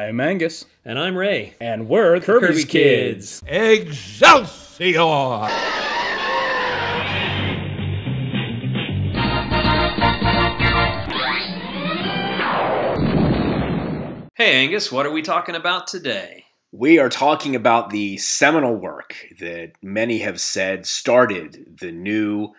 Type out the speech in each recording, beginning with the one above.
I'm Angus, And I'm Ray. and we're Kirby's Kirby Kids. Excelsior! Hey, Angus, what are we talking about today? We are talking about the seminal work that many have said started the new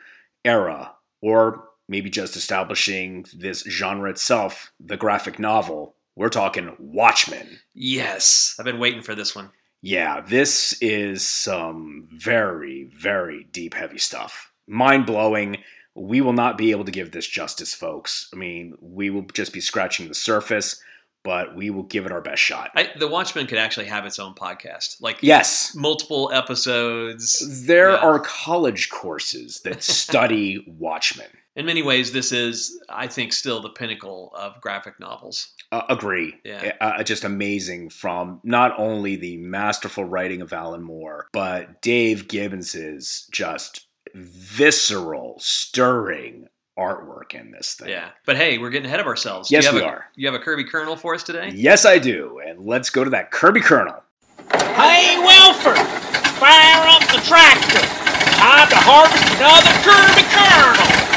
era, or maybe just establishing this genre itself, the graphic novel. We're talking Watchmen. Yes, I've been waiting for this one. Yeah, this is some very, very deep, heavy stuff. Mind blowing. We will not be able to give this justice, folks. I mean, we will just be scratching the surface, but we will give it our best shot. I, the Watchmen could actually have its own podcast, like Yes, multiple episodes. there Yeah. are college courses that study Watchmen. In many ways, this is, I think, still the pinnacle of graphic novels. Uh, agree. Yeah. Uh, just amazing from not only the masterful writing of Alan Moore, but Dave Gibbons's just visceral, stirring artwork in this thing. Yeah, but hey, we're getting ahead of ourselves. Yes, you have we a, are. You have a Kirby Kernel for us today? Yes, I do. And let's go to that Kirby Kernel. Hey, Wilford! Fire up the tractor! Time to harvest another Kirby kernel!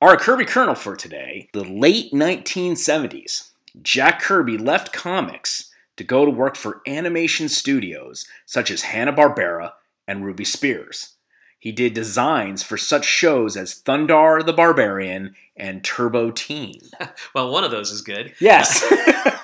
Our Kirby Kernel for today, the late 1970s. Jack Kirby left comics to go to work for animation studios such as Hanna-Barbera and Ruby Spears. He did designs for such shows as Thundarr the Barbarian and Turbo Teen. Well, one of those is good. Yes.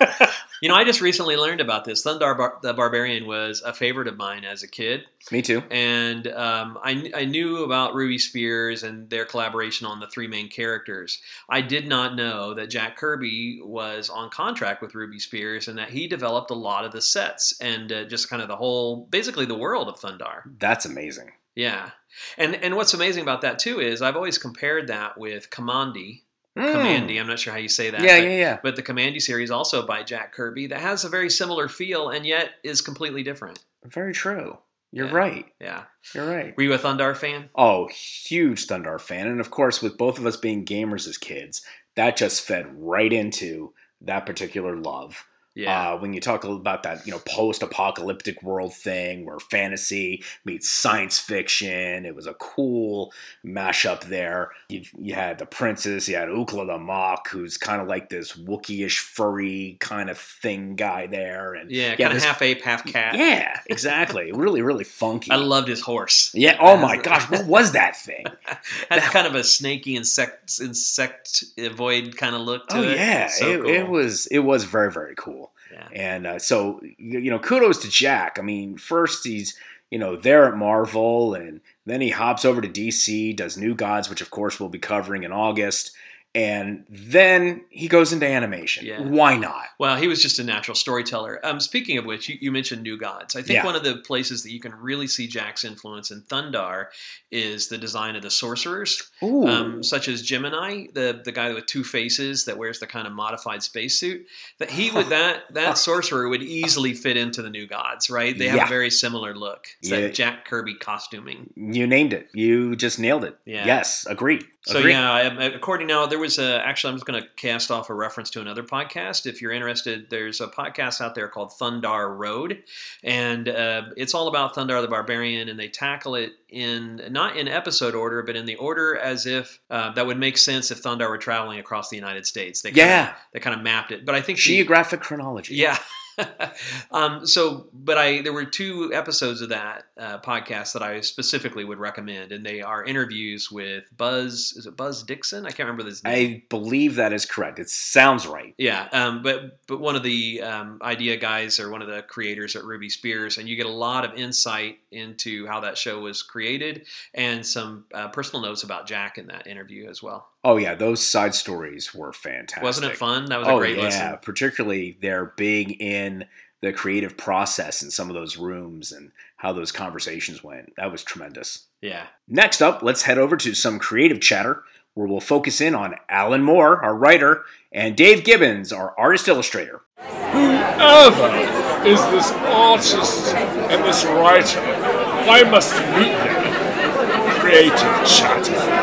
You know, I just recently learned about this. Thundarr Bar- the Barbarian was a favorite of mine as a kid. Me too. and um, I, I knew about Ruby Spears and their collaboration on the three main characters. I did not know that Jack Kirby was on contract with Ruby Spears and that he developed a lot of the sets and uh, just kind of the whole, basically the world of Thundarr. That's amazing. Yeah, and and what's amazing about that too is I've always compared that with Kamandi. Mm. Kamandi, I'm not sure how you say that. Yeah, but- yeah, yeah. But the Kamandi series, also by Jack Kirby, that has a very similar feel and yet is completely different. Very true. You're Yeah. right. Yeah. You're right. Were you a Thundarr fan? Oh, huge Thundarr fan. And of course, with both of us being gamers as kids, that just fed right into that particular love. Yeah. Uh, when you talk about that, you know, post-apocalyptic world thing where fantasy meets science fiction, it was a cool mashup there. You, you had the princess, you had Ookla the Mok, who's kind of like this Wookiee-ish, furry kind of thing guy there, and Yeah, kind of half ape, half cat. yeah, exactly, really, really funky. I loved his horse. yeah. Oh my gosh, what was that thing? Had kind of a snaky insect insect void kind of look to oh it. yeah, So it, cool. it was it was very very cool. And uh, so you know, kudos to Jack. I mean, first he's you know there at Marvel, and then he hops over to DC, does New Gods, which of course we'll be covering in August, and then he goes into animation. Yeah. Why not? Well, he was just a natural storyteller. Um, speaking of which, you, you mentioned New Gods. I think Yeah. one of the places that you can really see Jack's influence in Thundarr is the design of the sorcerers, um, such as Gemini, the the guy with two faces that wears the kind of modified spacesuit. That he would that that sorcerer would easily fit into the New Gods, right? They have Yeah. a very similar look. It's Yeah. that Jack Kirby costuming. you named it. You just nailed it. Yeah. Yes, agreed. So Agreed. yeah, according now, there was a actually I'm just going to cast off a reference to another podcast. If you're interested, there's a podcast out there called Thundarr Road, and uh, it's all about Thundarr the Barbarian, and they tackle it in not in episode order, but in the order as if uh, that would make sense if Thundarr were traveling across the United States. They kinda, Yeah. they kind of mapped it, but I think the- Geographic chronology. yeah. um, so, but I there were two episodes of that uh, podcast that I specifically would recommend, and they are interviews with Buzz. Is it Buzz Dixon? I can't remember this. name. I believe that is correct. It sounds right. yeah, um, but but one of the um, idea guys or one of the creators at Ruby Spears, and you get a lot of insight into how that show was created, and some uh, personal notes about Jack in that interview as well. Oh yeah, those side stories were fantastic. Wasn't it fun? That was a oh great yeah, listen. particularly they're big in the creative process in some of those rooms and how those conversations went. That was tremendous. Yeah. Next up, let's head over to some creative chatter where we'll focus in on Alan Moore, our writer, and Dave Gibbons, our artist illustrator. Whoever is this artist and this writer? I must meet them. Creative chatter.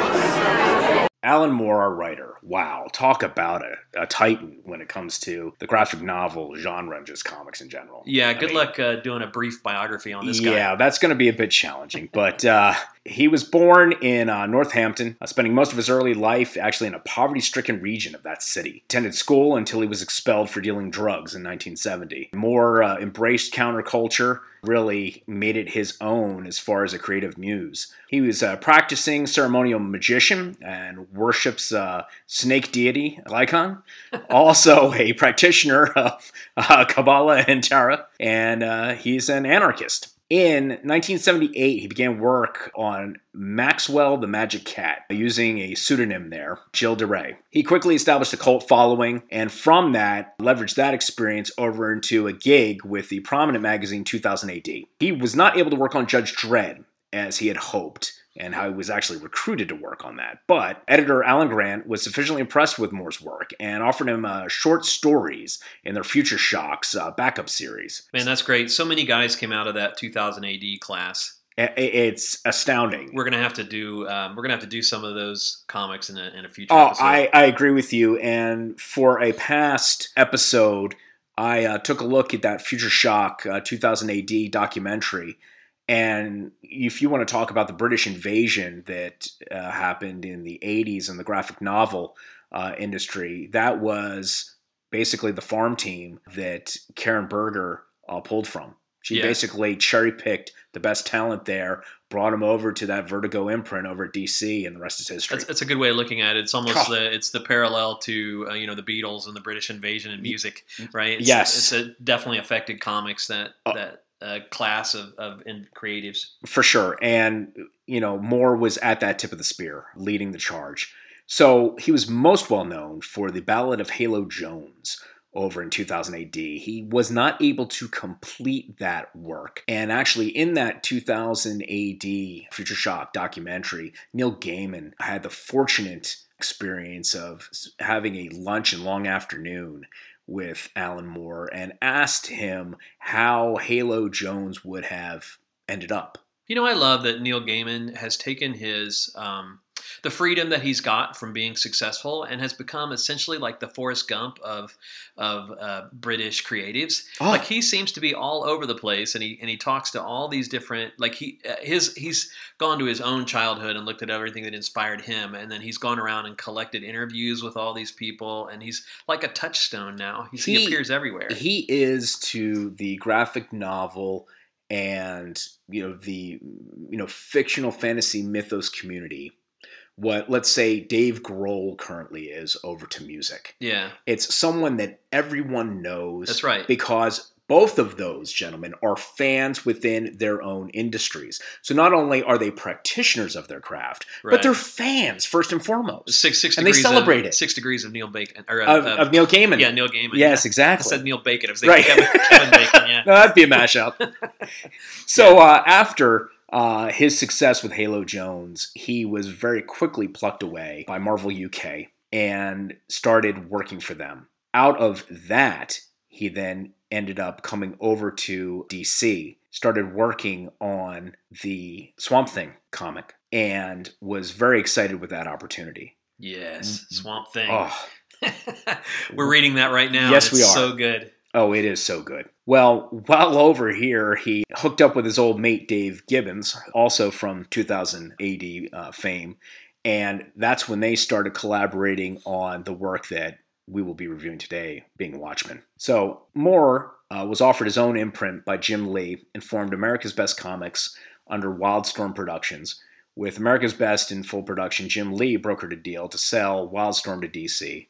Alan Moore, our writer, wow, talk about a, a titan when it comes to the graphic novel genre and just comics in general. Yeah, I good mean, luck uh, doing a brief biography on this guy. Yeah, that's going to be a bit challenging. but uh, he was born in uh, Northampton, uh, spending most of his early life actually in a poverty stricken region of that city. Attended school until he was expelled for dealing drugs in 1970. Moore uh, embraced counterculture, really made it his own as far as a creative muse. He was a practicing ceremonial magician and worships uh, snake deity Glycon, also a practitioner of uh, Kabbalah and Tarot, and uh, he's an anarchist. In 1978, he began work on Maxwell the Magic Cat using a pseudonym there, Jill DeRay. He quickly established a cult following, and from that, leveraged that experience over into a gig with the prominent magazine 2000 AD. He was not able to work on Judge Dredd as he had hoped, and how he was actually recruited to work on that. But editor Alan Grant was sufficiently impressed with Moore's work and offered him uh, short stories in their Future Shocks uh, backup series. Man, that's great. So many guys came out of that 2000 AD class. It's astounding. We're gonna have to do. Um, we're gonna have to do some of those comics in a, in a future. Oh, episode. I, I agree with you. And for a past episode, I uh, took a look at that Future Shock uh, 2000 AD documentary. And if you want to talk about the British invasion that uh, happened in the 80s in the graphic novel uh, industry, that was basically the farm team that Karen Berger uh, pulled from. She Yeah. basically cherry picked the best talent there, brought them over to that Vertigo imprint over at DC, and the rest is history. That's, that's a good way of looking at it. It's almost Oh. the it's the parallel to uh, you know the Beatles and the British invasion in music, right? It's, Yes. it's a definitely affected comics that Oh. that uh, class of of in creatives. for sure. And, you know, Moore was at that tip of the spear, leading the charge. So he was most well known for the Ballad of Halo Jones over in 2000 AD. He was not able to complete that work. And actually, in that 2000 AD Future Shock documentary, Neil Gaiman had the fortunate experience of having a lunch and long afternoon with Alan Moore and asked him how Halo Jones would have ended up. You know, I love that Neil Gaiman has taken his um, the freedom that he's got from being successful and has become essentially like the Forrest Gump of of uh, British creatives. Oh. Like he seems to be all over the place, and he and he talks to all these different like he uh, his he's gone to his own childhood and looked at everything that inspired him, and then he's gone around and collected interviews with all these people, and he's like a touchstone now. He's, he, He- appears everywhere. He is to the graphic novel and you know the you know fictional fantasy mythos community what let's say Dave Grohl currently is over to music. yeah, It's someone that everyone knows. That's right. Because both of those gentlemen are fans within their own industries. So not only are they practitioners of their craft, Right. but they're fans first and foremost six six And they degrees celebrate of, it. Six degrees of Neil Bacon or of, uh, of Neil Gaiman. Yeah, Neil Gaiman. Yes, yeah. I said Neil Bacon. I was Right. thinking Kevin, Kevin Bacon. Yeah. No, that'd be a mashup. so uh, after uh, his success with Halo Jones, he was very quickly plucked away by Marvel UK and started working for them. Out of that, he then ended up coming over to DC, started working on the Swamp Thing comic, and was very excited with that opportunity. Yes, Swamp Thing. Oh, We're reading that right now. Yes, and we are. So good. Oh, it is so good. Well, while over here, he hooked up with his old mate Dave Gibbons, also from 2000 AD uh, fame, and that's when they started collaborating on the work that we will be reviewing today, being Watchmen. So Moore uh, was offered his own imprint by Jim Lee and formed America's Best Comics under Wildstorm Productions. With America's Best in full production, Jim Lee brokered a deal to sell Wildstorm to DC.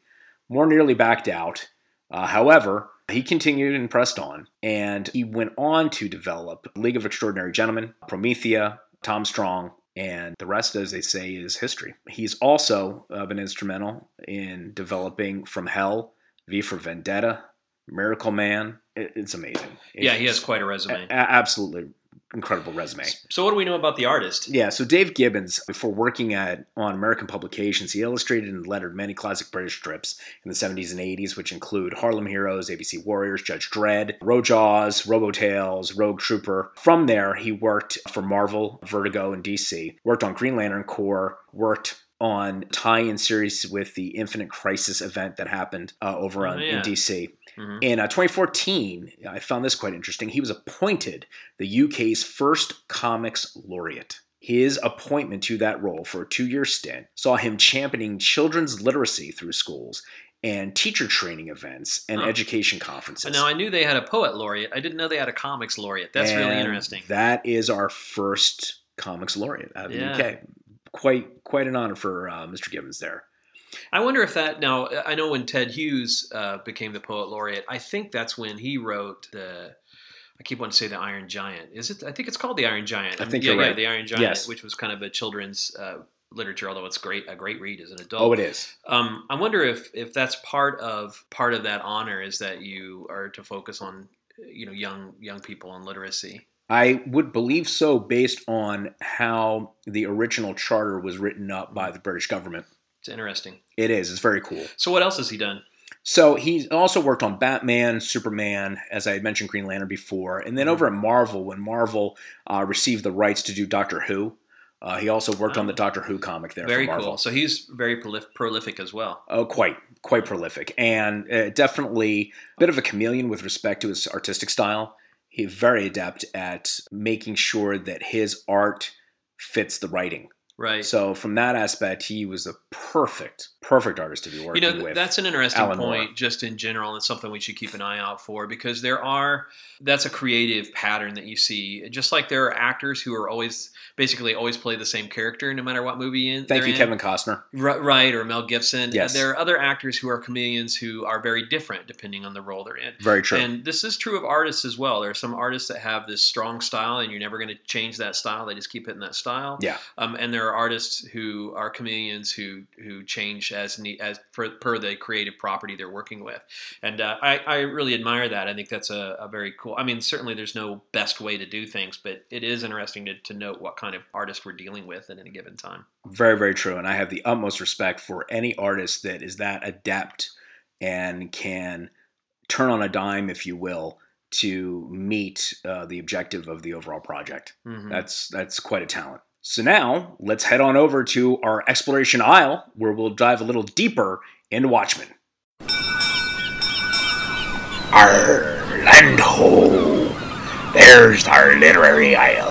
Moore nearly backed out. Uh, however, he continued and pressed on, and he went on to develop League of Extraordinary Gentlemen, Promethea, Tom Strong, and the rest, as they say, is history. He's also uh, been instrumental in developing From Hell, V for Vendetta, Miracle Man. It- it's amazing. Yeah, he has quite a resume. a- absolutely incredible resume. So, what do we know about the artist? Yeah, so Dave Gibbons, before working at on American publications, he illustrated and lettered many classic British strips in the 70s and 80s, which include Harlem Heroes, ABC Warriors, Judge Dredd, Rojaws, Robo-Tales, Rogue Trooper. From there, he worked for Marvel, Vertigo, and DC, worked on Green Lantern Corps, worked on tie-in series with the Infinite Crisis event that happened uh, over Oh, on, yeah. in DC. Mhm. In uh, 2014, I found this quite interesting. He was appointed the UK's first comics laureate. His appointment to that role for a two year stint saw him championing children's literacy through schools and teacher training events and Huh. education conferences. Now I knew they had a poet laureate. I didn't know they had a comics laureate. That's really interesting. That is our first comics laureate out of the UK. Quite quite an honor for uh, Mr. Gibbons there. I wonder if that now. I know when Ted Hughes uh, became the poet laureate. I think that's when he wrote the. I keep wanting to say the Iron Giant. Is it? I think it's called the Iron Giant. I think yeah, you're yeah, right. the Iron Giant, Yes. which was kind of a children's uh, literature, although it's great a great read as an adult. Oh, it is. Um, I wonder if if that's part of part of that honor is that you are to focus on you know young young people on literacy. I would believe so based on how the original charter was written up by the British government. It's interesting. It is. It's very cool. So what else has he done? So he's also worked on Batman, Superman, as I mentioned, Green Lantern before, and then over at Marvel, when Marvel uh, received the rights to do Doctor Who, uh, he also worked on the Doctor Who comic there. Very for Marvel. cool. So he's very prolif- prolific as well. Oh, quite, quite prolific, and uh, definitely a bit of a chameleon with respect to his artistic style. He's very adept at making sure that his art fits the writing. Right. So from that aspect, he was a perfect, perfect artist to be you working know, with. that's an interesting Alan point Moore. just in general and it's something we should keep an eye out for because there are that's a creative pattern that you see just like there are actors who are always basically always play the same character no matter what movie in, Thank you, in. Kevin Costner. Ri- Right, or Mel Gibson. Yes. There are other actors who are chameleons who are very different depending on the role they're in. Very true. And this is true of artists as well. There are some artists that have this strong style, and you're never going to change that style. They just keep it in that style. Yeah. Um, and there are artists who are chameleons who who change as as per, per the creative property they're working with. And uh, I I really admire that. I think that's a, a very cool. I mean, certainly there's no best way to do things, but it is interesting to, to note what kind of artist we're dealing with at any given time. Very, very true. And I have the utmost respect for any artist that is that adept and can turn on a dime, if you will, to meet uh, the objective of the overall project. Mhm. That's that's quite a talent. So now let's head on over to our exploration aisle, where we'll dive a little deeper into Watchmen. Orlando. There's our literary aisle.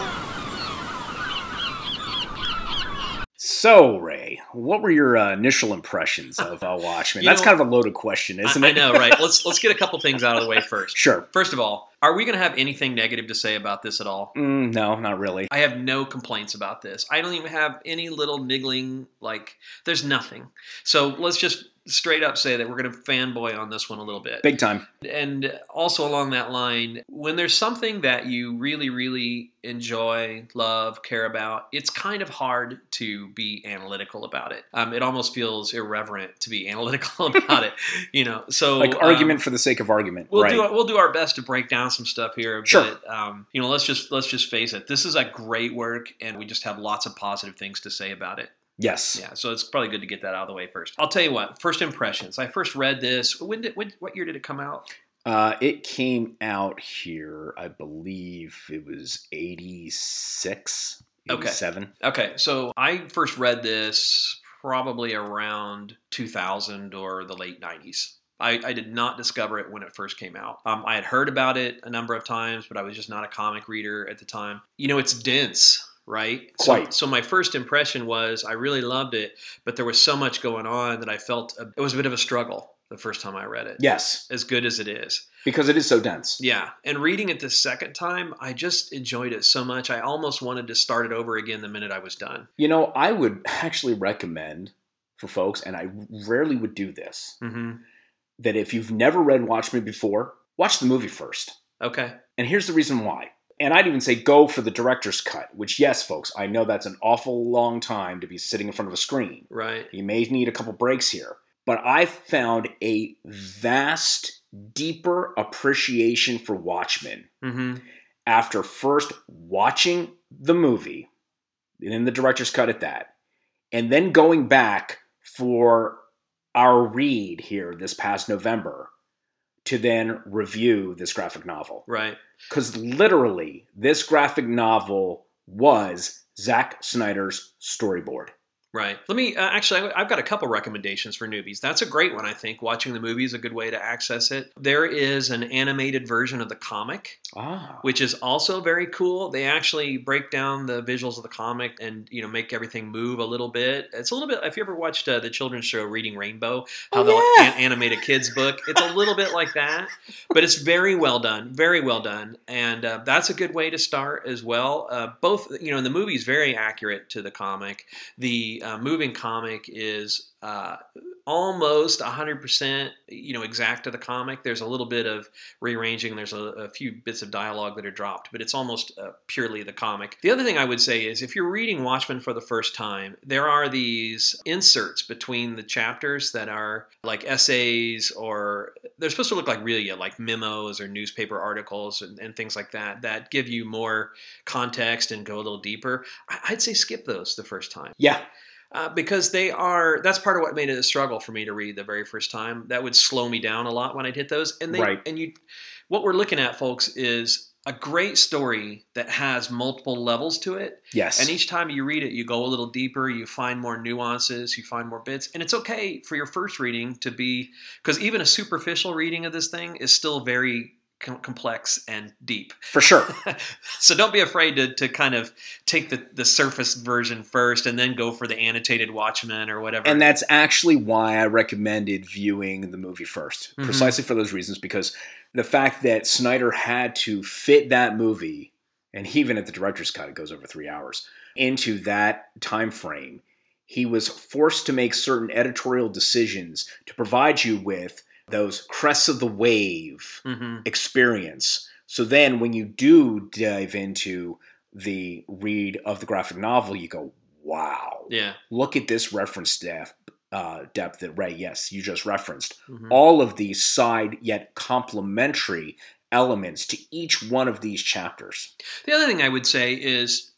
So, Ray, what were your uh, initial impressions of uh, Watchmen? You That's know- kind of a loaded question, isn't I, it? I know, right? Let's let's get a couple things out of the way first. Sure. First of all, are we going to have anything negative to say about this at all? Mm, no, not really. I have no complaints about this. I don't even have any little niggling, like, there's nothing. So let's just straight up say that we're going to fanboy on this one a little bit. Big time. And also along that line, when there's something that you really, really enjoy, love, care about, it's kind of hard to be analytical about it. Um, it almost feels irreverent to be analytical about it, you know. So Like um, argument for the sake of argument. We'll right. do we'll do our best to break down some stuff here. Sure. But um, you know, let's just let's just face it. This is a great work, and we just have lots of positive things to say about it. Yes. Yeah, so it's probably good to get that out of the way first. I'll tell you what. First impressions. I first read this. When did when, what year did it come out? Uh, it came out here, I believe it was 86, Okay. 87. Okay, so I first read this probably around 2000 or the late 90s. I, I did not discover it when it first came out. Um, I had heard about it a number of times, but I was just not a comic reader at the time. You know, it's dense, right? So- Quite. So, my first impression was I really loved it, but there was so much going on that I felt a, it was a bit of a struggle the first time I read it. Yes, As good as it is. because it is so dense. Yeah, and reading it the second time, I just enjoyed it so much. I almost wanted to start it over again the minute I was done. You know, I would actually recommend for folks, and I rarely would do this, hmm that if you've never read Watchmen before, watch the movie first. Okay. And here's the reason why. And I'd even say go for the director's cut, which, yes, folks, I know that's an awful long time to be sitting in front of a screen. Right. You may need a couple breaks here. But I found a vast, deeper appreciation for Watchmen hmm after first watching the movie, and in the director's cut at that, and then going back for our read here this past November to then review this graphic novel. Right. Because literally, this graphic novel was Zack Snyder's storyboard. Right. Let me uh, actually. I've got a couple recommendations for newbies. That's a great one. I think watching the movie is a good way to access it. There is an animated version of the comic, Ah. which is also very cool. They actually break down the visuals of the comic and you know make everything move a little bit. It's a little bit. If you ever watched uh, the children's show Reading Rainbow, how Oh, they'll yeah. an- animate a kid's book, it's a little bit like that, but it's very well done. Very well done, and uh, that's a good way to start as well. Uh, both, you know, and the movie's very accurate to the comic. The uh, moving comic is uh, almost 100% you know exact to the comic. There's a little bit of rearranging. There's a, a few bits of dialogue that are dropped but it's almost uh, purely the comic. The other thing i would say is if you're reading watchmen for the first time there are these inserts between the chapters that are like essays or they're supposed to look like really like memos or newspaper articles and, and things like that that give you more context and go a little deeper. I- i'd say skip those the first time. Yeah. Uh, because they are that's part of what made it a struggle for me to read the very first time that would slow me down a lot when i'd hit those and they Right. and you what we're looking at folks is a great story that has multiple levels to it Yes. and each time you read it you go a little deeper you find more nuances you find more bits and it's okay for your first reading to be because even a superficial reading of this thing is still very complex and deep for sure. so don't be afraid to, to kind of take the, the surface version first and then go for the annotated Watchmen or whatever. And that's actually why I recommended viewing the movie 1st Mhm. precisely for those reasons, because the fact that Snyder had to fit that movie, and even at the director's cut, it goes over three hours, into that time frame, he was forced to make certain editorial decisions to provide you with those crests of the wave hmm experience. So then when you do dive into the read of the graphic novel, you go, wow Yeah. look at this reference depth, uh, depth that Ray, yes, you just referenced. Mhm. All of these side yet complementary elements to each one of these chapters. The other thing I would say is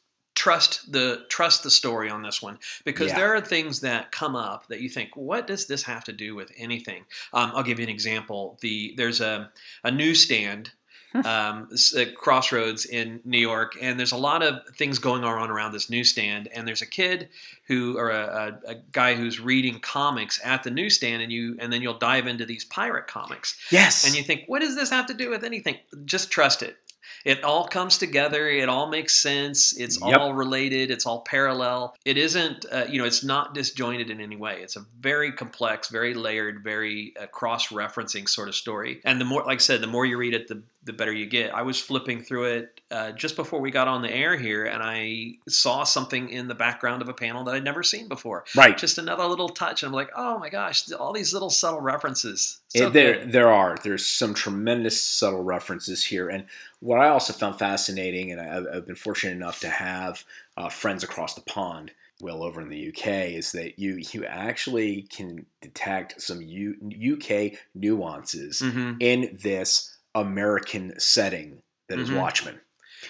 trust the trust the story on this one because Yeah. there are things that come up that you think what does this have to do with anything um, i'll give you an example the there's a, a newsstand um, at crossroads in new york and there's a lot of things going on around this newsstand and there's a kid who or a, a, a guy who's reading comics at the newsstand and you and then you'll dive into these pirate comics Yes. and you think, what does this have to do with anything? Just trust it. It all comes together. It all makes sense. It's Yep. all related. It's all parallel. It isn't, uh, you know, it's not disjointed in any way. It's a very complex, very layered, very uh, cross-referencing sort of story. And the more, like I said, the more you read it, the the better you get. I was flipping through it uh, just before we got on the air here, and I saw something in the background of a panel that I'd never seen before. right. Just another little touch, and I'm like, oh my gosh, all these little subtle references. So It- there, there are. There's some tremendous subtle references here, and what I also found fascinating, and I've, I've been fortunate enough to have uh, friends across the pond, well over in the UK, is that you you actually can detect some U, UK nuances Mhm. in this American setting that is Mhm. Watchmen,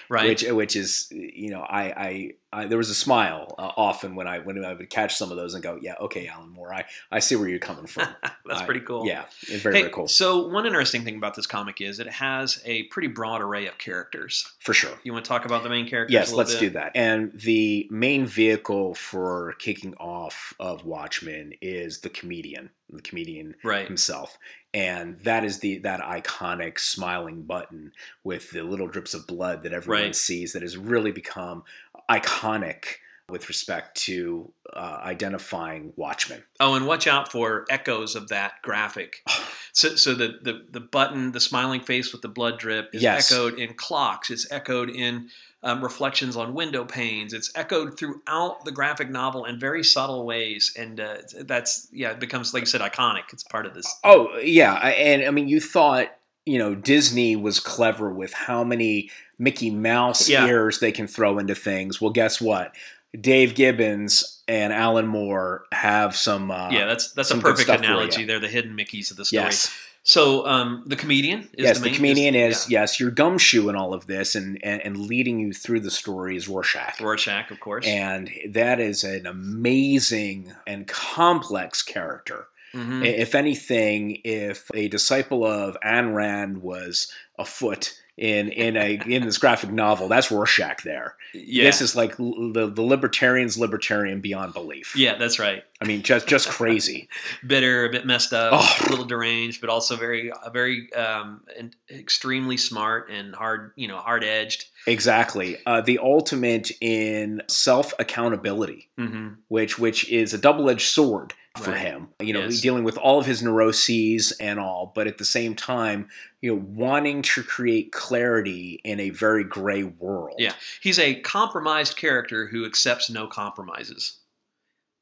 right. which which is you know I I, I there was a smile uh, often when I when I would catch some of those and go yeah okay Alan Moore I I see where you're coming from That's I- pretty cool. yeah it's very Hey, very cool So one interesting thing about this comic is it has a pretty broad array of characters. for sure. You want to talk about the main characters? Yes, a let's bit? do that. And the main vehicle for kicking off of Watchmen is the comedian, the comedian Right. himself, and that is the that iconic smiling button with the little drips of blood that everyone Right. sees that has really become iconic with respect to uh, identifying Watchmen. Oh, and watch out for echoes of that graphic. So, so the, the the button, the smiling face with the blood drip, is Yes. echoed in clocks. It's echoed in um, reflections on window panes. It's echoed throughout the graphic novel in very subtle ways, and uh, that's yeah, it becomes like you said, iconic. It's part of this. Oh yeah, and I mean you thought you know Disney was clever with how many Mickey Mouse Yeah. ears they can throw into things. Well, guess what? Dave Gibbons and Alan Moore have some. Uh, yeah, that's that's a perfect analogy. They're the hidden Mickeys of the story. yes, So um, the comedian is yes. the, The, comedian is, yeah, yes your gumshoe in all of this, and, and and leading you through the story is Rorschach. Rorschach, of course. and that is an amazing and complex character. Mhm. If anything, if a disciple of Ayn Rand was afoot in in a in this graphic novel, that's Rorschach. There, Yeah. this is like the the libertarian's libertarian beyond belief. yeah, that's right. I mean, just just crazy. Bitter, a bit messed up, Oh. a little deranged, but also very, very um, and extremely smart and hard, you know, hard edged. Exactly, uh, the ultimate in self accountability. hmm which which is a double edged sword for Right. him. You know, Yes. dealing with all of his neuroses and all, but at the same time, you know, wanting to create clarity in a very gray world. Yeah. He's a compromised character who accepts no compromises.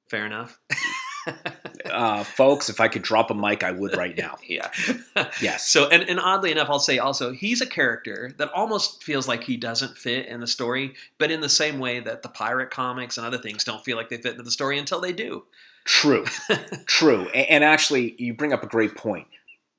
Fair enough. Uh, folks, if I could drop a mic, I would right now. yeah. Yes. So, and, and oddly enough, I'll say also, he's a character that almost feels like he doesn't fit in the story, but in the same way that the pirate comics and other things don't feel like they fit into the story until they do. True. True. And, actually, you bring up a great point.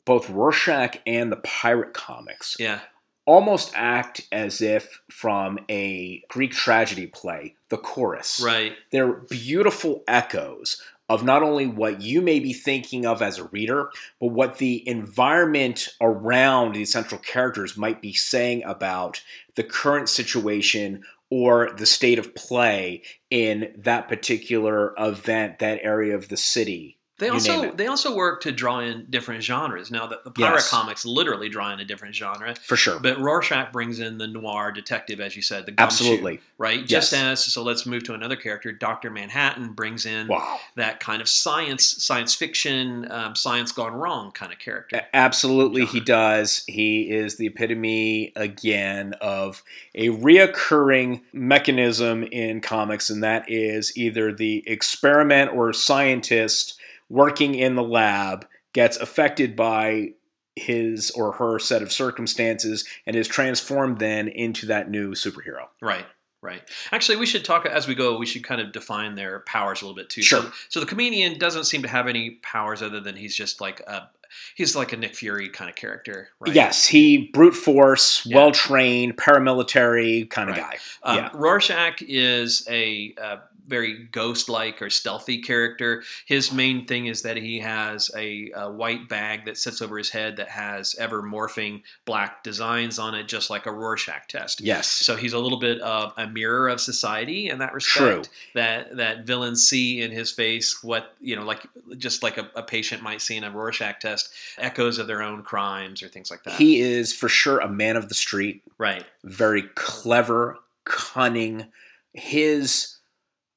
Both Rorschach and the pirate comics Yeah. almost act as if from a Greek tragedy play, the chorus. Right. they're beautiful echoes of not only what you may be thinking of as a reader, but what the environment around these central characters might be saying about the current situation or the state of play in that particular event, that area of the city. They You also they also work to draw in different genres. Now that the pirate Yes. comics literally draw in a different genre, For sure. but Rorschach brings in the noir detective, as you said, the gumshoe, Absolutely. right. Just as so, let's move to another character. Doctor Manhattan brings in Wow. that kind of science, science fiction, um, science gone wrong kind of character. A- Absolutely, he does. He is the epitome again of a reoccurring mechanism in comics, and that is either the experiment or scientist working in the lab gets affected by his or her set of circumstances and is transformed then into that new superhero. Right. Right. Actually, we should talk as we go. We should kind of define their powers a little bit too. Sure. So, so the comedian doesn't seem to have any powers other than he's just like a he's like a Nick Fury kind of character, right? Yes, he brute force, Yeah. well trained, paramilitary kind of Right. guy. Um, Yeah. Rorschach is a, uh very ghost-like or stealthy character. His main thing is that he has a, a white bag that sits over his head that has ever morphing black designs on it, just like a Rorschach test. Yes. So he's a little bit of a mirror of society in that respect. True. That that villains see in his face what you know, like just like a, a patient might see in a Rorschach test, echoes of their own crimes or things like that. He is for sure a man of the street. right. very clever, cunning. His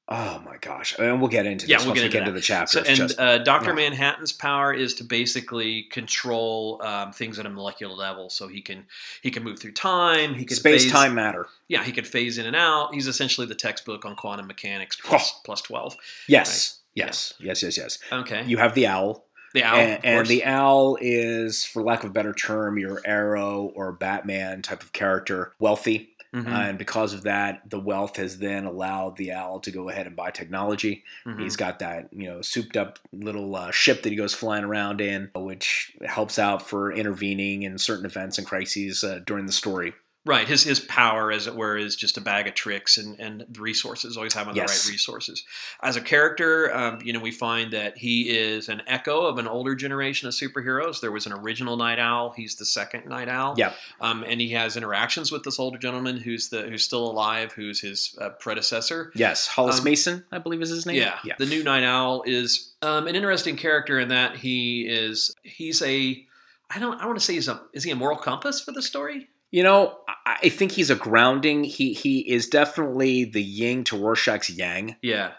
oh my gosh, and we'll get into this Yeah, we'll get we into get that. into the chapters. So, and just uh, Doctor. Manhattan's power is to basically control um, things at a molecular level. So he can he can move through time. He can space phase, time matter. Yeah, he can phase in and out. He's essentially the textbook on quantum mechanics plus, Oh. plus twelve. Yes, yes, yes, yes, yes. Okay, You have the owl, the owl, and, and the owl is, for lack of a better term, your Arrow or Batman type of character, wealthy. Mhm, And because of that, the wealth has then allowed the owl to go ahead and buy technology. mhm. He's got that, you know, souped up little uh, ship that he goes flying around in, which helps out for intervening in certain events and crises uh, during the story. Right, his his power, as it were, is just a bag of tricks and, and resources. Always having Yes. the right resources. As a character, um, you know, we find that he is an echo of an older generation of superheroes. There was an original Night Owl. He's the second Night Owl. Yep. Um, and he has interactions with this older gentleman who's the who's still alive, who's his uh, predecessor. Yes, Hollis Um, Mason, I believe is his name. Yeah, yeah. the new Night Owl is um, an interesting character in that he is he's a I don't I want to say he's a is he a moral compass for the story? You know, I- think he's a grounding. He he is definitely the yin to Rorschach's yang Yeah,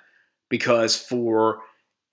because for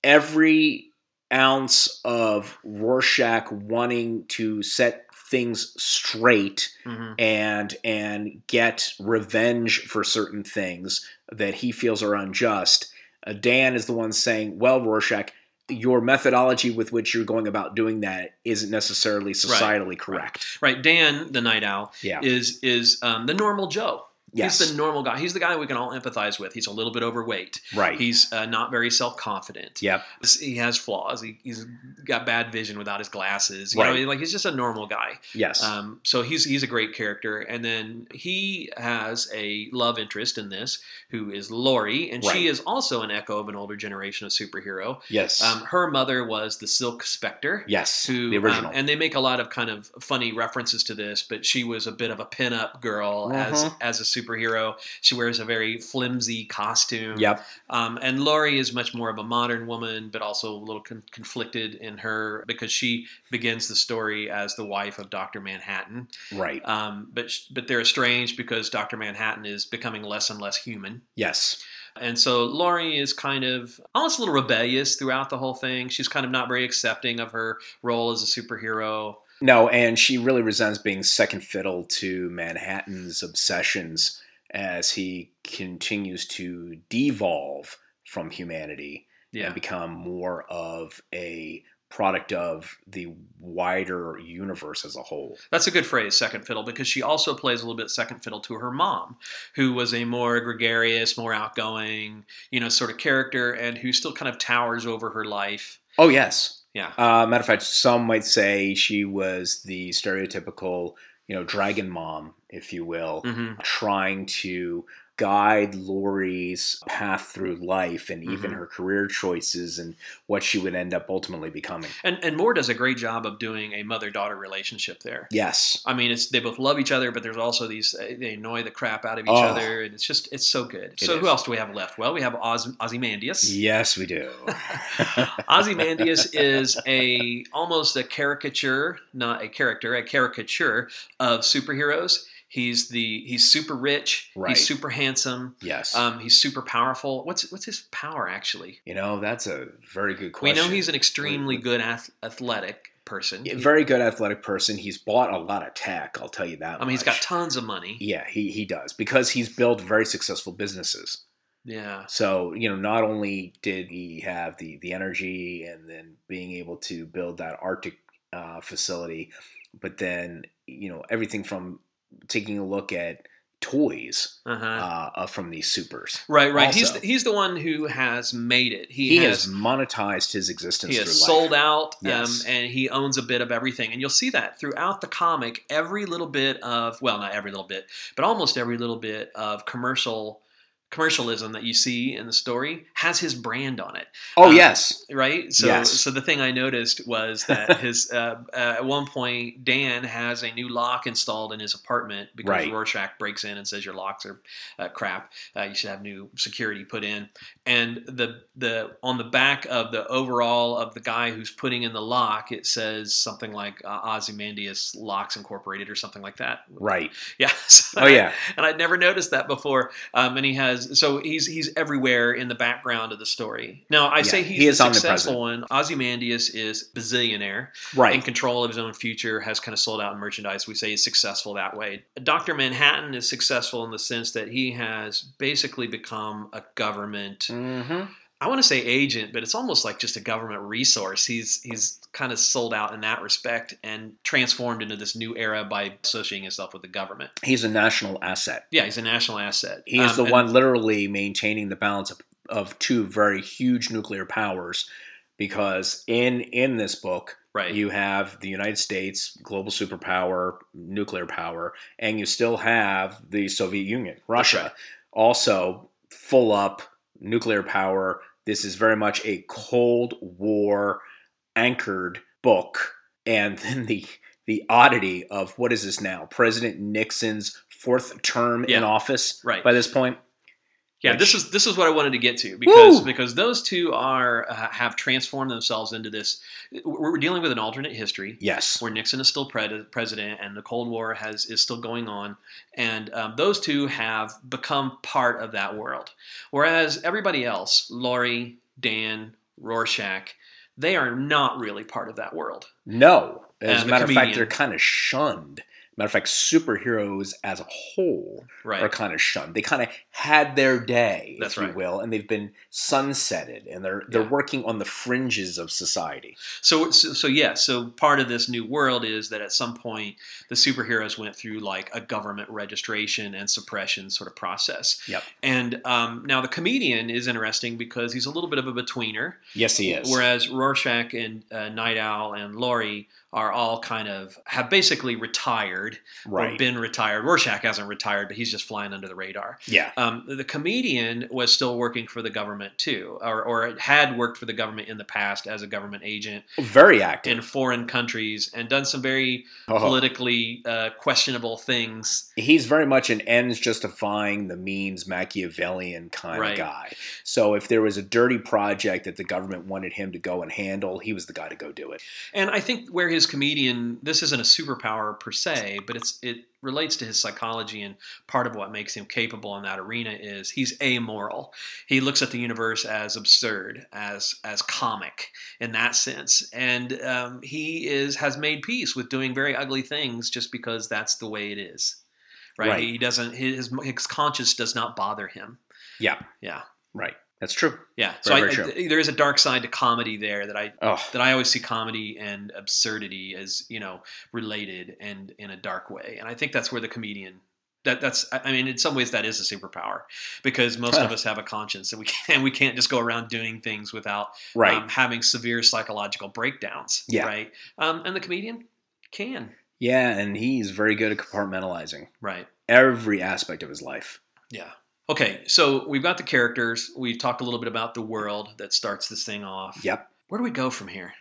every ounce of Rorschach wanting to set things straight hmm and and get revenge for certain things that he feels are unjust, uh, Dan is the one saying, "Well, Rorschach." Your methodology with which you're going about doing that isn't necessarily societally correct. right. Dan, the Night Owl, Yeah. is is um, the normal Joe. Yes. He's the normal guy. He's the guy we can all empathize with. He's a little bit overweight. right. He's uh, not very self confident. yep. He has flaws. He, he's got bad vision without his glasses. You Right. know, like he's just a normal guy. Yes. Um, so he's he's a great character, and then he has a love interest in this, who is Laurie, and Right. she is also an echo of an older generation of superhero. yes. Um, her mother was the Silk Spectre. yes. Who, the original. um, and they make a lot of kind of funny references to this, but she was a bit of a pin-up girl as Mhm. as a superhero. She wears a very flimsy costume. yep. Um, and Laurie is much more of a modern woman, but also a little con- conflicted in her because she begins the story as the wife of Doctor Manhattan. Right. Um, but but they're estranged because Doctor Manhattan is becoming less and less human. yes. And so Laurie is kind of almost a little rebellious throughout the whole thing. She's kind of not very accepting of her role as a superhero. No, and she really resents being second fiddle to Manhattan's obsessions as he continues to devolve from humanity Yeah. and become more of a product of the wider universe as a whole. That's a good phrase, second fiddle, because she also plays a little bit second fiddle to her mom, who was a more gregarious, more outgoing, you know, sort of character, and who still kind of towers over her life. Oh yes. Yeah. Uh, matter of fact, some might say she was the stereotypical, you know, dragon mom, if you will, hmm trying to guide Laurie's path through life and even Mhm. her career choices and what she would end up ultimately becoming. And and Moore does a great job of doing a mother daughter relationship there. Yes. I mean, it's they both love each other, but there's also these uh, they annoy the crap out of each Oh. other, and it's just it's so good. It so who else do we have left? Well, we have Oz, Ozymandias. Yes, we do. Ozymandias is a almost a caricature, not a character, a caricature of superheroes. He's the he's super rich. Right. He's super handsome. yes. Um, he's super powerful. What's what's his power actually? you know, that's a very good question. We know he's an extremely good ath- athletic person. Yeah, very good athletic person. He's bought a lot of tech, I'll tell you that. I mean, he's got tons of money. Yeah, he, he does because he's built very successful businesses. Yeah. So you know, not only did he have the the energy and then being able to build that Arctic uh, facility, but then you know everything from taking a look at toys Uh-huh. uh, uh, from these supers. right, right. He's the, he's the one who has made it. He, He, has has monetized his existence. he through has life. sold out Yes. um, and he owns a bit of everything and you'll see that throughout the comic every little bit of well not every little bit but almost every little bit of commercial commercialism that you see in the story has his brand on it Oh uh, yes, right so Yes. so the thing i noticed was that his uh, uh, at one point dan has a new lock installed in his apartment because Right. rorschach breaks in and says your locks are uh, crap uh, you should have new security put in and the the on the back of the overall of the guy who's putting in the lock it says something like uh, ozymandias locks incorporated or something like that right. yeah So Oh yeah, and I'd never noticed that before. Um, and he has so he's he's everywhere in the background of the story. Now I say he's he is the successful one. Ozymandias is bazillionaire right? in control of his own future, has kind of sold out in merchandise. We say he's successful that way. Doctor Manhattan is successful in the sense that he has basically become a government. hmm I want to say agent, but it's almost like just a government resource. He's he's kind of sold out in that respect and transformed into this new era by associating himself with the government. He's a national asset. Yeah, he's a national asset. He is Um, the and- one literally maintaining the balance of, of two very huge nuclear powers because in in this book Right. you have the United States, global superpower, nuclear power, and you still have the Soviet Union, Russia, right. also full up nuclear power. This is very much a Cold War anchored book. And then the the oddity of what is this now? President Nixon's fourth term Yeah. in office Right. by this point. Yeah, Which- this is this is what I wanted to get to because Woo! because those two are uh, have transformed themselves into this. We're dealing with an alternate history Yes. where Nixon is still pred- president and the Cold War has is still going on, and um, those two have become part of that world. Whereas everybody else, Laurie, Dan, Rorschach, they are not really part of that world. No. As a matter of fact, they're kind of shunned Matter of fact, superheroes as a whole Right. are kind of shunned. They kind of had their day, That's if you right. will, and they've been sunsetted, and they're they're Yeah. working on the fringes of society. So, so, so yeah. So part of this new world is that at some point the superheroes went through like a government registration and suppression sort of process. Yep. And um, now the comedian is interesting because he's a little bit of a betweener. Yes, he is. Whereas Rorschach and uh, Night Owl and Laurie are all kind of have basically retired or been retired. Rorschach hasn't retired, but he's just flying under the radar. yeah. Um, the comedian was still working for the government too, or, or had worked for the government in the past as a government agent Very active. in foreign countries and done some very Oh. politically uh, questionable things. he's very much an ends justifying the means Machiavellian kind Right. of guy. So if there was a dirty project that the government wanted him to go and handle, he was the guy to go do it. And I think where his comedian, this isn't a superpower per se, but it's it relates to his psychology and part of what makes him capable in that arena is he's amoral. He looks at the universe as absurd, as as comic in that sense, and um, he is has made peace with doing very ugly things just because that's the way it is. Right? Right. He doesn't his his conscience does not bother him. Yeah. Yeah. Right. That's true. Yeah. So Very, I, very I- there is a dark side to comedy there that I Oh, that I always see comedy and absurdity as you know related and in a dark way, and I think that's where the comedian. That, that's I mean in some ways that is a superpower because most of us have a conscience and we can't we can't just go around doing things without right. um, having severe psychological breakdowns Yeah. right um, and the comedian can yeah, and he's very good at compartmentalizing right every aspect of his life. yeah okay so we've got the characters we've talked a little bit about the world that starts this thing off Yep. where do we go from here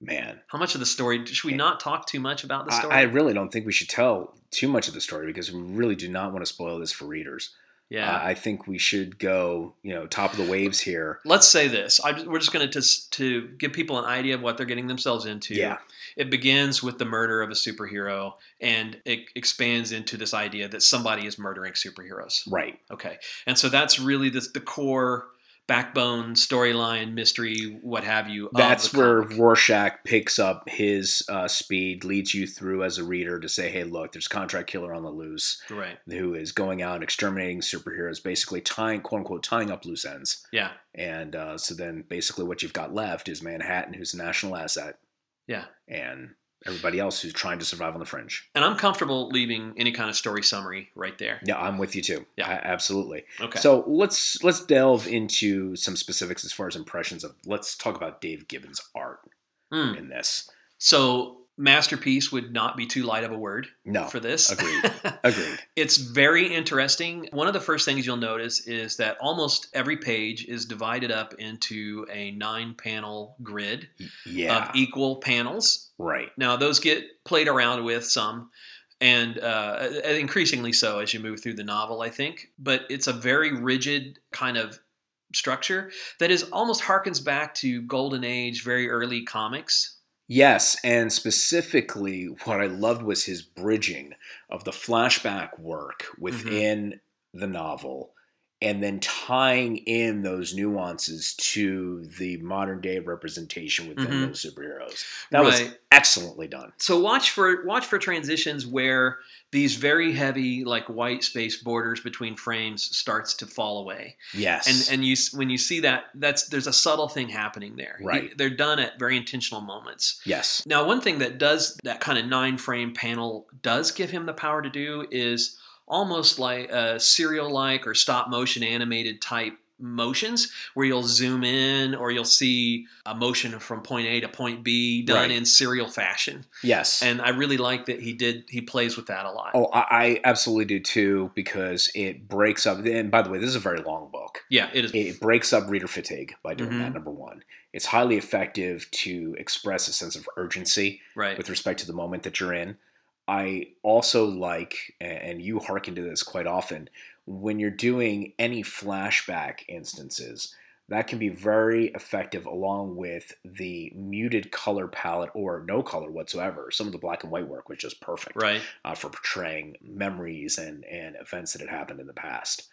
Man. how much of the story should we eh, not talk too much about the I, story I really don't think we should tell too much of the story because we really do not want to spoil this for readers. Yeah Uh, I think we should go, you know, top of the waves here. let's say this. I, we're just going to to give people an idea of what they're getting themselves into. Yeah. It begins with the murder of a superhero, and it expands into this idea that somebody is murdering superheroes. Right. Okay, and so that's really the, the core backbone storyline, mystery, what have you. That's where. Rorschach picks up his uh, speed, leads you through as a reader to say, hey, look, there's a contract killer on the loose right. who is going out and exterminating superheroes, basically tying, quote unquote, tying up loose ends. Yeah. And uh, so then basically what you've got left is Manhattan, who's a national asset, Yeah. and everybody else who's trying to survive on the fringe. And I'm comfortable leaving any kind of story summary right there. Yeah, I'm with you too. Yeah. A- absolutely. Okay. So let's let's delve into some specifics as far as impressions of. Let's talk about Dave Gibbons' art Hmm. in this. So masterpiece would not be too light of a word No, for this. agreed. agreed. It's very interesting. One of the first things you'll notice is that almost every page is divided up into a nine panel grid Yeah, of equal panels. right. Now, those get played around with some, and uh, increasingly so as you move through the novel, I think. But it's a very rigid kind of structure that is almost harkens back to golden age, very early comics. Yes, and specifically, what I loved was his bridging of the flashback work mm-hmm. within the novel, and then tying in those nuances to the modern day representation within Mhm. those superheroes. That was excellently done. so watch for watch for transitions where these very heavy like white space borders between frames starts to fall away Yes, and and you when you see that that's there's a subtle thing happening there Right. they're done at very intentional moments yes, now one thing that does that kind of nine frame panel does give him the power to do is almost like a serial like or stop motion animated type motions where you'll zoom in or you'll see a motion from point A to point B done Right. in serial fashion yes. and I really like that he did he plays with that a lot. Oh, I, I absolutely do too because it breaks up. And by the way, this is a very long book. yeah, it is. It breaks up reader fatigue by doing Mhm. that. Number one, it's highly effective to express a sense of urgency right. with respect to the moment that you're in. I also like, and you hearken to this quite often, when you're doing any flashback instances, that can be very effective along with the muted color palette or no color whatsoever. Some of the black and white work was just perfect Right. uh, for portraying memories and, and events that had happened in the past.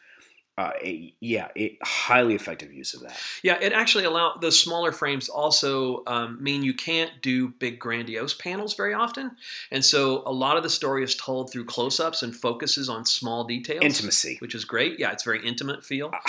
Uh, a, yeah, a highly effective use of that. Yeah, it actually allow those smaller frames also um, mean you can't do big grandiose panels very often, and so a lot of the story is told through close-ups and focuses on small details, Intimacy. which is great. Yeah, it's very intimate feel.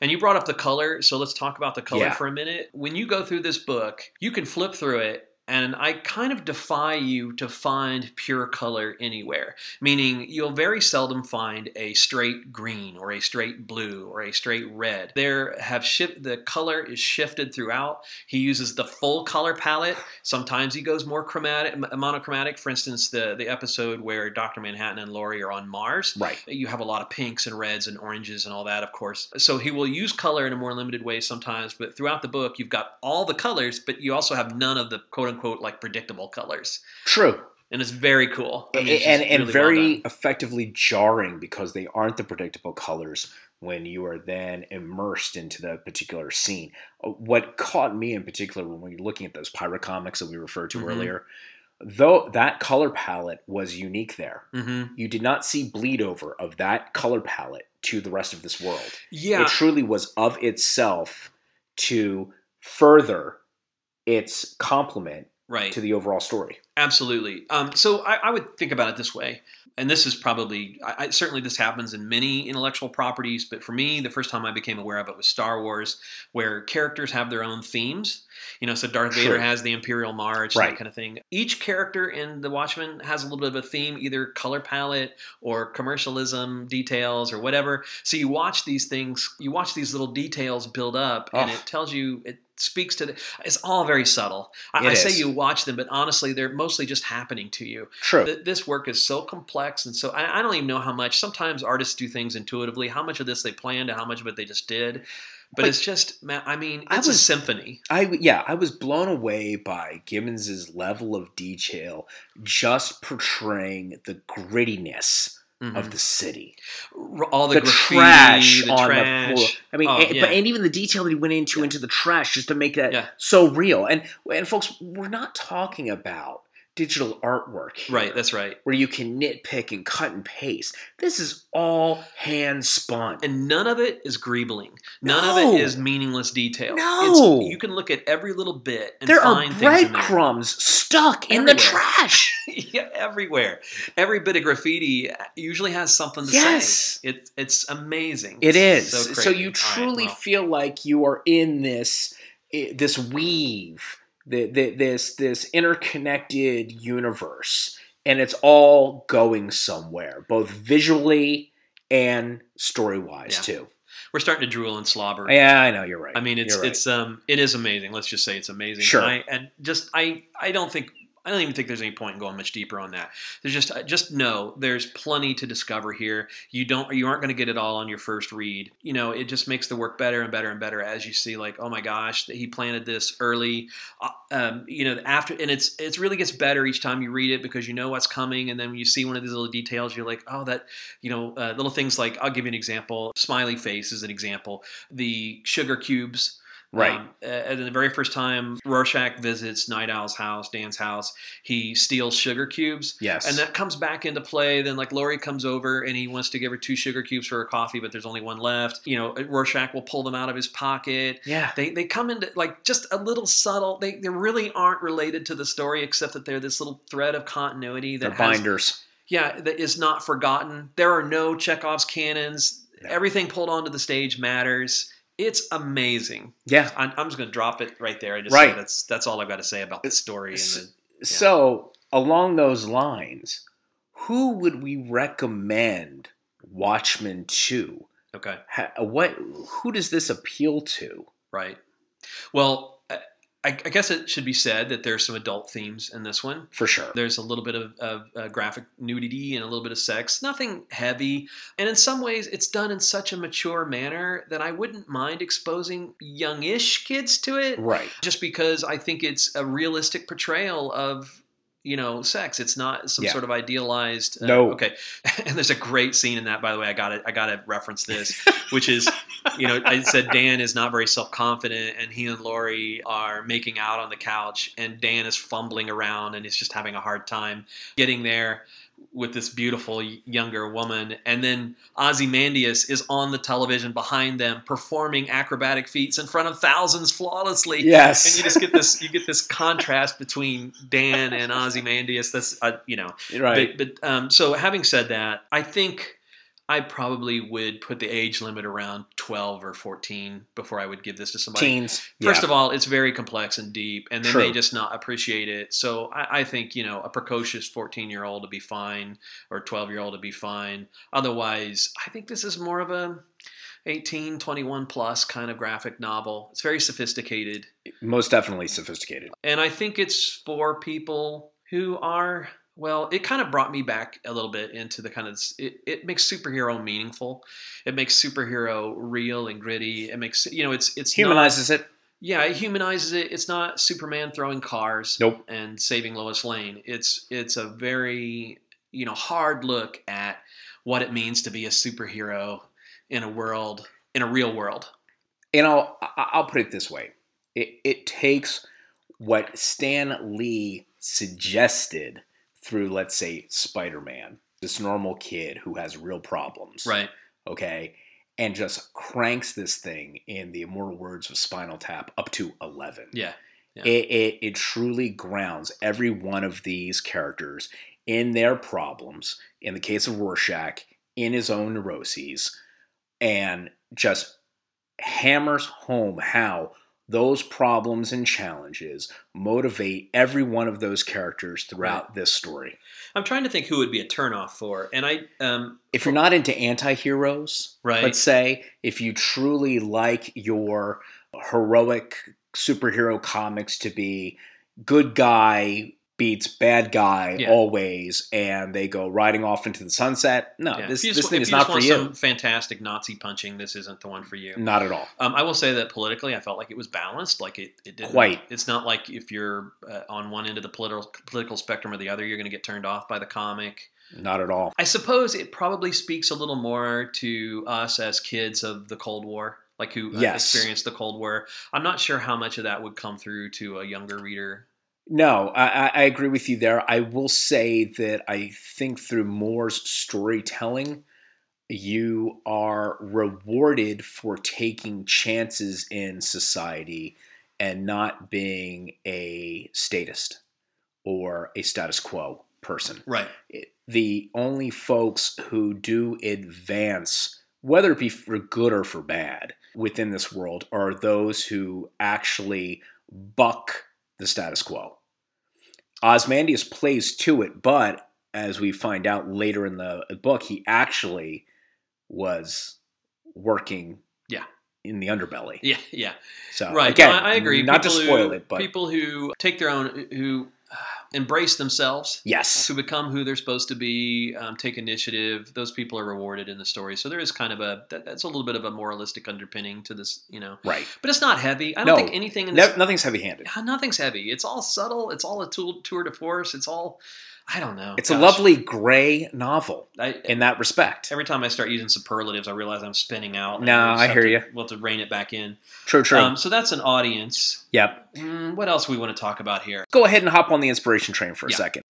And you brought up the color, so let's talk about the color Yeah. for a minute. When you go through this book, you can flip through it. And I kind of defy you to find pure color anywhere, meaning you'll very seldom find a straight green or a straight blue or a straight red. There have shift the color is shifted throughout. He uses the full color palette. Sometimes he goes more chromatic, monochromatic. For instance, the the episode where Doctor Manhattan and Laurie are on Mars, Right. you have a lot of pinks and reds and oranges and all that, of course. So he will use color in a more limited way sometimes, but throughout the book, you've got all the colors, but you also have none of the quote unquote like predictable colors. True. And it's very cool. I mean, and it's just and really very done. effectively jarring because they aren't the predictable colors when you are then immersed into the particular scene. Uh, What caught me in particular when we were looking at those pirate comics that we referred to Mhm. earlier, though that color palette was unique there. Mhm. You did not see bleed over of that color palette to the rest of this world. Yeah. It truly was of itself to further its complement Right. to the overall story. Absolutely. Um, so I, I would think about it this way, and this is probably I, I, certainly this happens in many intellectual properties, but for me, the first time I became aware of it was Star Wars, where characters have their own themes. You know, so Darth Vader Sure. has the Imperial March, Right. that kind of thing. Each character in The Watchmen has a little bit of a theme, either color palette or commercialism details or whatever. So you watch these things, you watch these little details build up, and Oh. it tells you it speaks to the. It's all very subtle. I, I say you watch them, but honestly, they're mostly just happening to you. True. Th- This work is so complex, and so I, I don't even know how much. Sometimes artists do things intuitively. How much of this they planned, and how much of it they just did. But it's just, I mean, I it's a symphony. I yeah, I was blown away by Gibbons's level of detail, just portraying the grittiness Mhm. of the city, all the, the, graffiti, trash the on trash. the floor. I mean, Oh, and, yeah. but and even the detail that he went into Yeah. into the trash just to make that Yeah. so real. And and folks, we're not talking about digital artwork, here, Right, that's right. where you can nitpick and cut and paste. This is all hand spun. And none of it is greebling. None No. of it is meaningless detail. No. It's, you can look at every little bit and there are find there. breadcrumbs stuck in the trash. yeah, everywhere. Every bit of graffiti usually has something to Yes. say. It, it's amazing. It It's is. So, So, you All right, truly well. feel like you are in this eh, this weave, the, the, this this interconnected universe, and it's all going somewhere, both visually and story wise Yeah. too. we're starting to drool and slobber. Yeah, I know you're right. I mean, it's right. it's um it is amazing. Let's just say it's amazing. Sure. I, and just I I don't think I don't even think there's any point in going much deeper on that. There's just uh, just know there's plenty to discover here. You don't you aren't going to get it all on your first read. You know, it just makes the work better and better and better as you see. Like, oh my gosh, he planted this early. Uh, um, you know, after and it's it's really gets better each time you read it because you know what's coming, and then when you see one of these little details, you're like, oh, that you know, uh, little things like I'll give you an example. Smiley face is an example. The sugar cubes. Right. Um, and the very first time Rorschach visits Night Owl's house, Dan's house, he steals sugar cubes. yes. And that comes back into play. Then, like, Laurie comes over and he wants to give her two sugar cubes for her coffee, but there's only one left. You know, Rorschach will pull them out of his pocket. yeah. They, they come into like just a little subtle. They, they really aren't related to the story except that they're this little thread of continuity They're that has, binders. yeah, that is not forgotten. There are no Chekhov's cannons. No. Everything pulled onto the stage matters. It's amazing. Yeah. I'm, I'm just going to drop it right there. I just Right. that's that's all I've got to say about the story. The, So, along those lines, who would we recommend Watchmen to? okay, Ha- what? Who does this appeal to? right. Well, I, I guess it should be said that there's some adult themes in this one. For sure. There's a little bit of, of uh, graphic nudity and a little bit of sex. Nothing heavy. And in some ways, it's done in such a mature manner that I wouldn't mind exposing youngish kids to it. Right. just because I think it's a realistic portrayal of you know sex. It's not some Yeah. sort of idealized. Uh, No. Okay. And there's a great scene in that, by the way. I got to I got to reference this, which is you know I said Dan is not very self confident, and he and Laurie are making out on the couch, and Dan is fumbling around and is just having a hard time getting there. With this beautiful younger woman, and then Ozymandias is on the television behind them performing acrobatic feats in front of thousands flawlessly. Yes. and you just get this you get this contrast between Dan and Ozymandias. That's uh, you know, right. but, but um, so having said that, I think I probably would put the age limit around 12 or 14 before I would give this to somebody. Teens. First yeah. of all, it's very complex and deep, and they True. may just not appreciate it. So I, I think you know a precocious 14 year old to be fine, or 12 year old to be fine. Otherwise, I think this is more of a 18, 21 plus kind of graphic novel. It's very sophisticated, most definitely sophisticated. and I think it's for people who are well. It kind of brought me back a little bit into the kind of it. It makes superhero meaningful. It makes superhero real and gritty. It makes you know it's it's not- Humanizes it. yeah, it humanizes it. It's not Superman throwing cars Nope. and saving Lois Lane. It's it's a very you know hard look at what it means to be a superhero in a world in a real world. You know, I- I'll put it this way: it, it takes what Stan Lee suggested through, let's say, Spider-Man, this normal kid who has real problems, Right. Okay, and just cranks this thing in the immortal words of Spinal Tap up to eleven. Yeah. Yeah. It, it it truly grounds every one of these characters in their problems. In the case of Rorschach, in his own neuroses, and just hammers home how those problems and challenges motivate every one of those characters throughout this story. I'm trying to think who would be a turnoff for, and I um If you're not into anti-heroes, right. let's say, if you truly like your heroic superhero comics to be good guy beats bad guy Yeah. always, and they go riding off into the sunset, no, yeah. this, you this thing is you not just for you. Some fantastic Nazi punching. This isn't the one for you. Not at all. Um, I will say that politically, I felt like it was balanced. Like it, it didn't. Quite. It's not like if you're uh, on one end of the political political spectrum or the other, you're going to get turned off by the comic. Not at all. I suppose it probably speaks a little more to us as kids of the Cold War, like who uh, Yes. experienced the Cold War. I'm not sure how much of that would come through to a younger reader. No, I, I- agree with you there. I will say that I think through Moore's storytelling, you are rewarded for taking chances in society and not being a statist or a status quo person. Right. The only folks who do advance, whether it be for good or for bad, within this world are those who actually buck the status quo. Ozymandias plays to it, but as we find out later in the book, he actually was working Yeah. in the underbelly. Yeah. Yeah. So Right. again, no, I, agree. Not to spoil who- it, but people who take their own, who embrace themselves, yes, to become who they're supposed to be, um, take initiative. Those people are rewarded in the story. So there is kind of a that, that's a little bit of a moralistic underpinning to this, you know. right. But it's not heavy. I don't No. think anything in this. No, nothing's heavy-handed. Nothing's heavy. It's all subtle. It's all a tool, tour de force. It's all. I don't know. It's a lovely gray novel I, in that respect. every time I start using superlatives, I realize I'm spinning out. and No, we'll I hear to- you. We'll have to rein it back in. True, true. Um, so that's an audience. yep. Mm, what else we want to talk about here? Go ahead and hop on the inspiration train for a Yeah. second.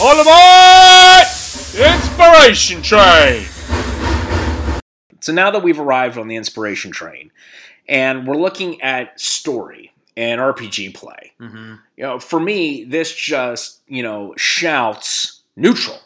All aboard! Inspiration train! So now that we've arrived on the inspiration train, and we're looking at story and RPG play, hmm you know, for me, this just you know shouts neutral.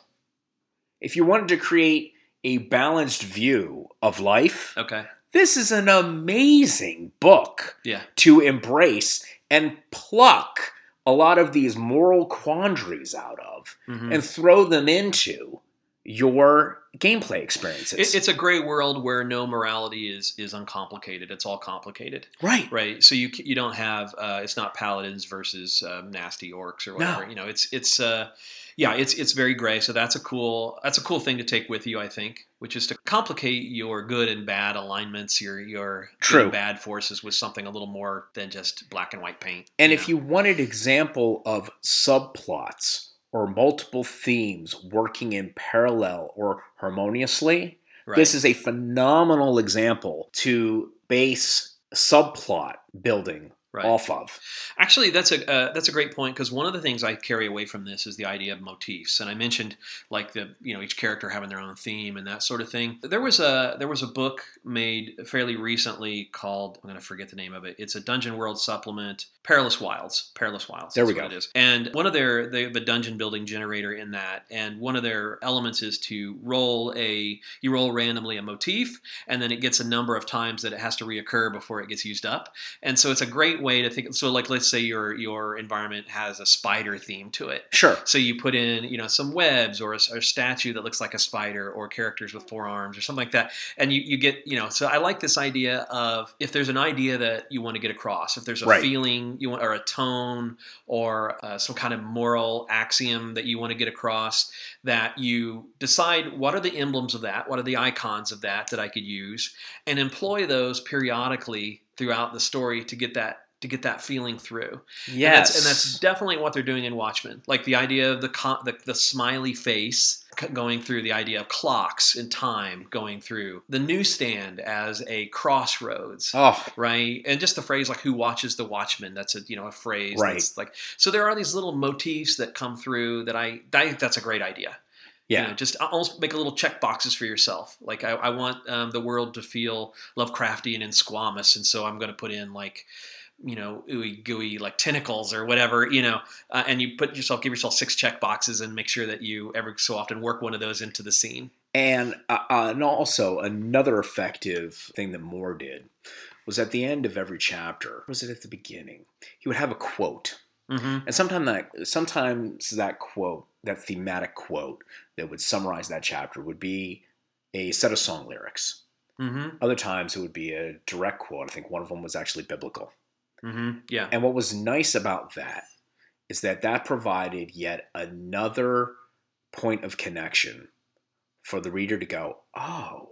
If you wanted to create a balanced view of life, Okay. this is an amazing book Yeah. to embrace and pluck a lot of these moral quandaries out of Mhm. and throw them into your gameplay experiences. It, it's a gray world where no morality is is uncomplicated. It's all complicated, right. right? So you you don't have uh, it's not paladins versus um, nasty orcs or whatever. No. You know, it's it's uh, yeah, it's it's very gray. So that's a cool that's a cool thing to take with you, I think, which is to complicate your good and bad alignments, your your True. bad forces with something a little more than just black and white paint. And you if know? you wanted example of subplots or multiple themes working in parallel or harmoniously, right. this is a phenomenal example to base subplot building Right. off of. Actually, that's a uh, that's a great point because one of the things I carry away from this is the idea of motifs, and I mentioned like the you know each character having their own theme and that sort of thing. There was a there was a book made fairly recently called I'm going to forget the name of it. It's a Dungeon World supplement, Perilous Wilds. Perilous Wilds. There we go. It is. And one of their they have a dungeon building generator in that, and one of their elements is to roll a you roll randomly a motif, and then it gets a number of times that it has to reoccur before it gets used up. And so it's a great way to think. So like let's say your your environment has a spider theme to it. Sure. So you put in, you know, some webs or a, or a statue that looks like a spider or characters with four arms or something like that. And you, you get, you know, so I like this idea of if there's an idea that you want to get across, if there's a Right. feeling you want, or a tone or uh, some kind of moral axiom that you want to get across, that you decide what are the emblems of that, what are the icons of that that I could use, and employ those periodically throughout the story to get that to get that feeling through. And Yes. that's, and that's definitely what they're doing in Watchmen. Like the idea of the the, the smiley face going through, the idea of clocks and time going through, the newsstand as a crossroads. oh, Right, and just the phrase like "Who watches the Watchman?" That's a you know a phrase. Right. That's like so. There are these little motifs that come through that I, I think that's a great idea. yeah. You know, just almost make a little check boxes for yourself. Like I, I want um, the world to feel Lovecraftian and squamous, and so I'm going to put in like, you know, ooey gooey like tentacles or whatever, you know, uh, and you put yourself, give yourself six check boxes, and make sure that you every so often work one of those into the scene. And uh, uh, and also another effective thing that Moore did was at the end of every chapter. Was it at the beginning? He would have a quote, Mm-hmm. and sometimes that sometimes that quote, that thematic quote that would summarize that chapter, would be a set of song lyrics. Mm-hmm. Other times it would be a direct quote. I think one of them was actually biblical. Mm-hmm. Yeah. And what was nice about that is that that provided yet another point of connection for the reader to go, oh,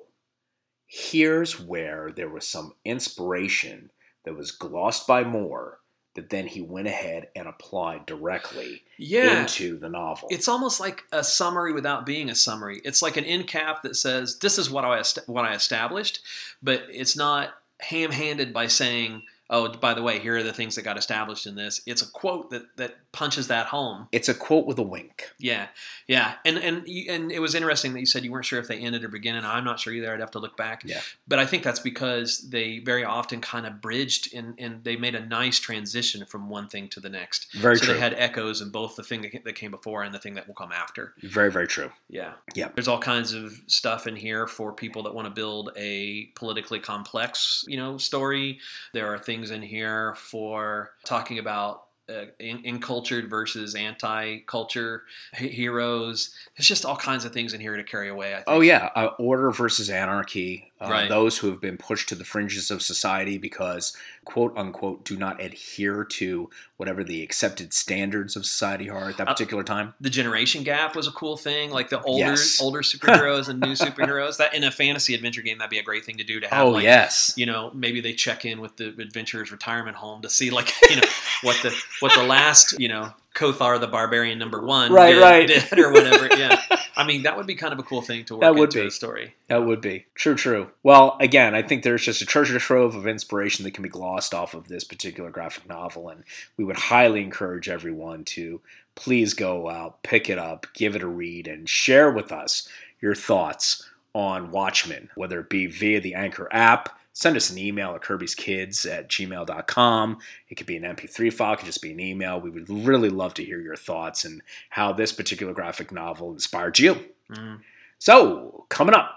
here's where there was some inspiration that was glossed by Moore that then he went ahead and applied directly Yeah. into the novel. It's almost like a summary without being a summary. It's like an end cap that says this is what I what I established, but it's not ham-handed by saying, "Oh, by the way, here are the things that got established in this." It's a quote that that punches that home. it's a quote with a wink. Yeah, yeah, and and and it was interesting that you said you weren't sure if they ended or beginning. I'm not sure either. I'd have to look back. Yeah. but I think that's because they very often kind of bridged and and they made a nice transition from one thing to the next. Very so true. they had echoes in both the thing that that came before and the thing that will come after. very, very true. Yeah. Yeah. There's all kinds of stuff in here for people that want to build a politically complex, you know, story. There are things in here for talking about uh, in, incultured versus anti-culture he- heroes. There's just all kinds of things in here to carry away. I think. Oh yeah, uh, order versus anarchy. Uh, Right. Those who have been pushed to the fringes of society because "quote unquote" do not adhere to whatever the accepted standards of society are at that Uh, particular time. the generation gap was a cool thing. Like the older Yes. older superheroes and new superheroes. That in a fantasy adventure game, that'd be a great thing to do. To have Oh like yes, you know maybe they check in with the adventurers retirement home to see like you know what the what the last you know Kothar the barbarian number one Right, did, right. did or whatever yeah i mean that would be kind of a cool thing to work That would into be. a story that would be true. True. Well, again, I think there's just a treasure trove of inspiration that can be glossed off of this particular graphic novel, and we would highly encourage everyone to please go out, pick it up, give it a read, and share with us your thoughts on Watchmen, whether it be via the Anchor app. Send us an email at kirbyskids at gmail.com. It could be an MP3 file, it could just be an email. We would really love to hear your thoughts and how this particular graphic novel inspired you. Mm. So, coming up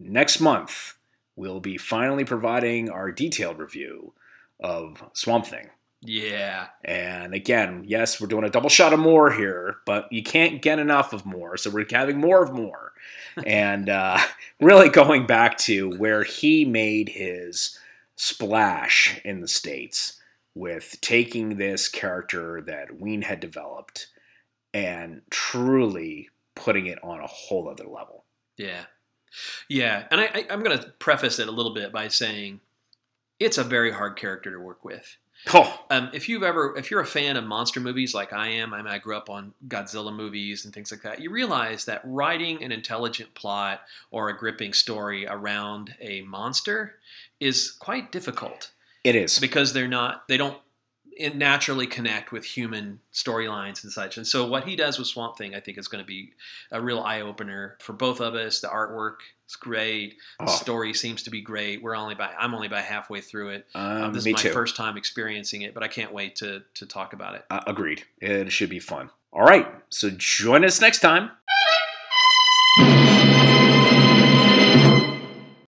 next month, we'll be finally providing our detailed review of Swamp Thing. Yeah And again, yes, we're doing a double shot of Moore here, but you can't get enough of Moore. So we're having more of Moore. and uh, really going back to where he made his splash in the States with taking this character that Wein had developed and truly putting it on a whole other level. yeah yeah and I, I i'm going to preface it a little bit by saying it's a very hard character to work with Oh, um, if you've ever if you're a fan of monster movies like i am I, mean, I grew up on godzilla movies and things like that you realize that writing an intelligent plot or a gripping story around a monster is quite difficult it is. because they're not they don't naturally connect with human storylines and such. And so what he does with Swamp Thing, I think, is going to be a real eye opener for both of us. The artwork is great. The Oh, story seems to be great. We're only by I'm only by halfway through it. um, Um, this is my too. first time experiencing it, but I can't wait to to talk about it. Uh, agreed. It should be fun. All right. So join us next time.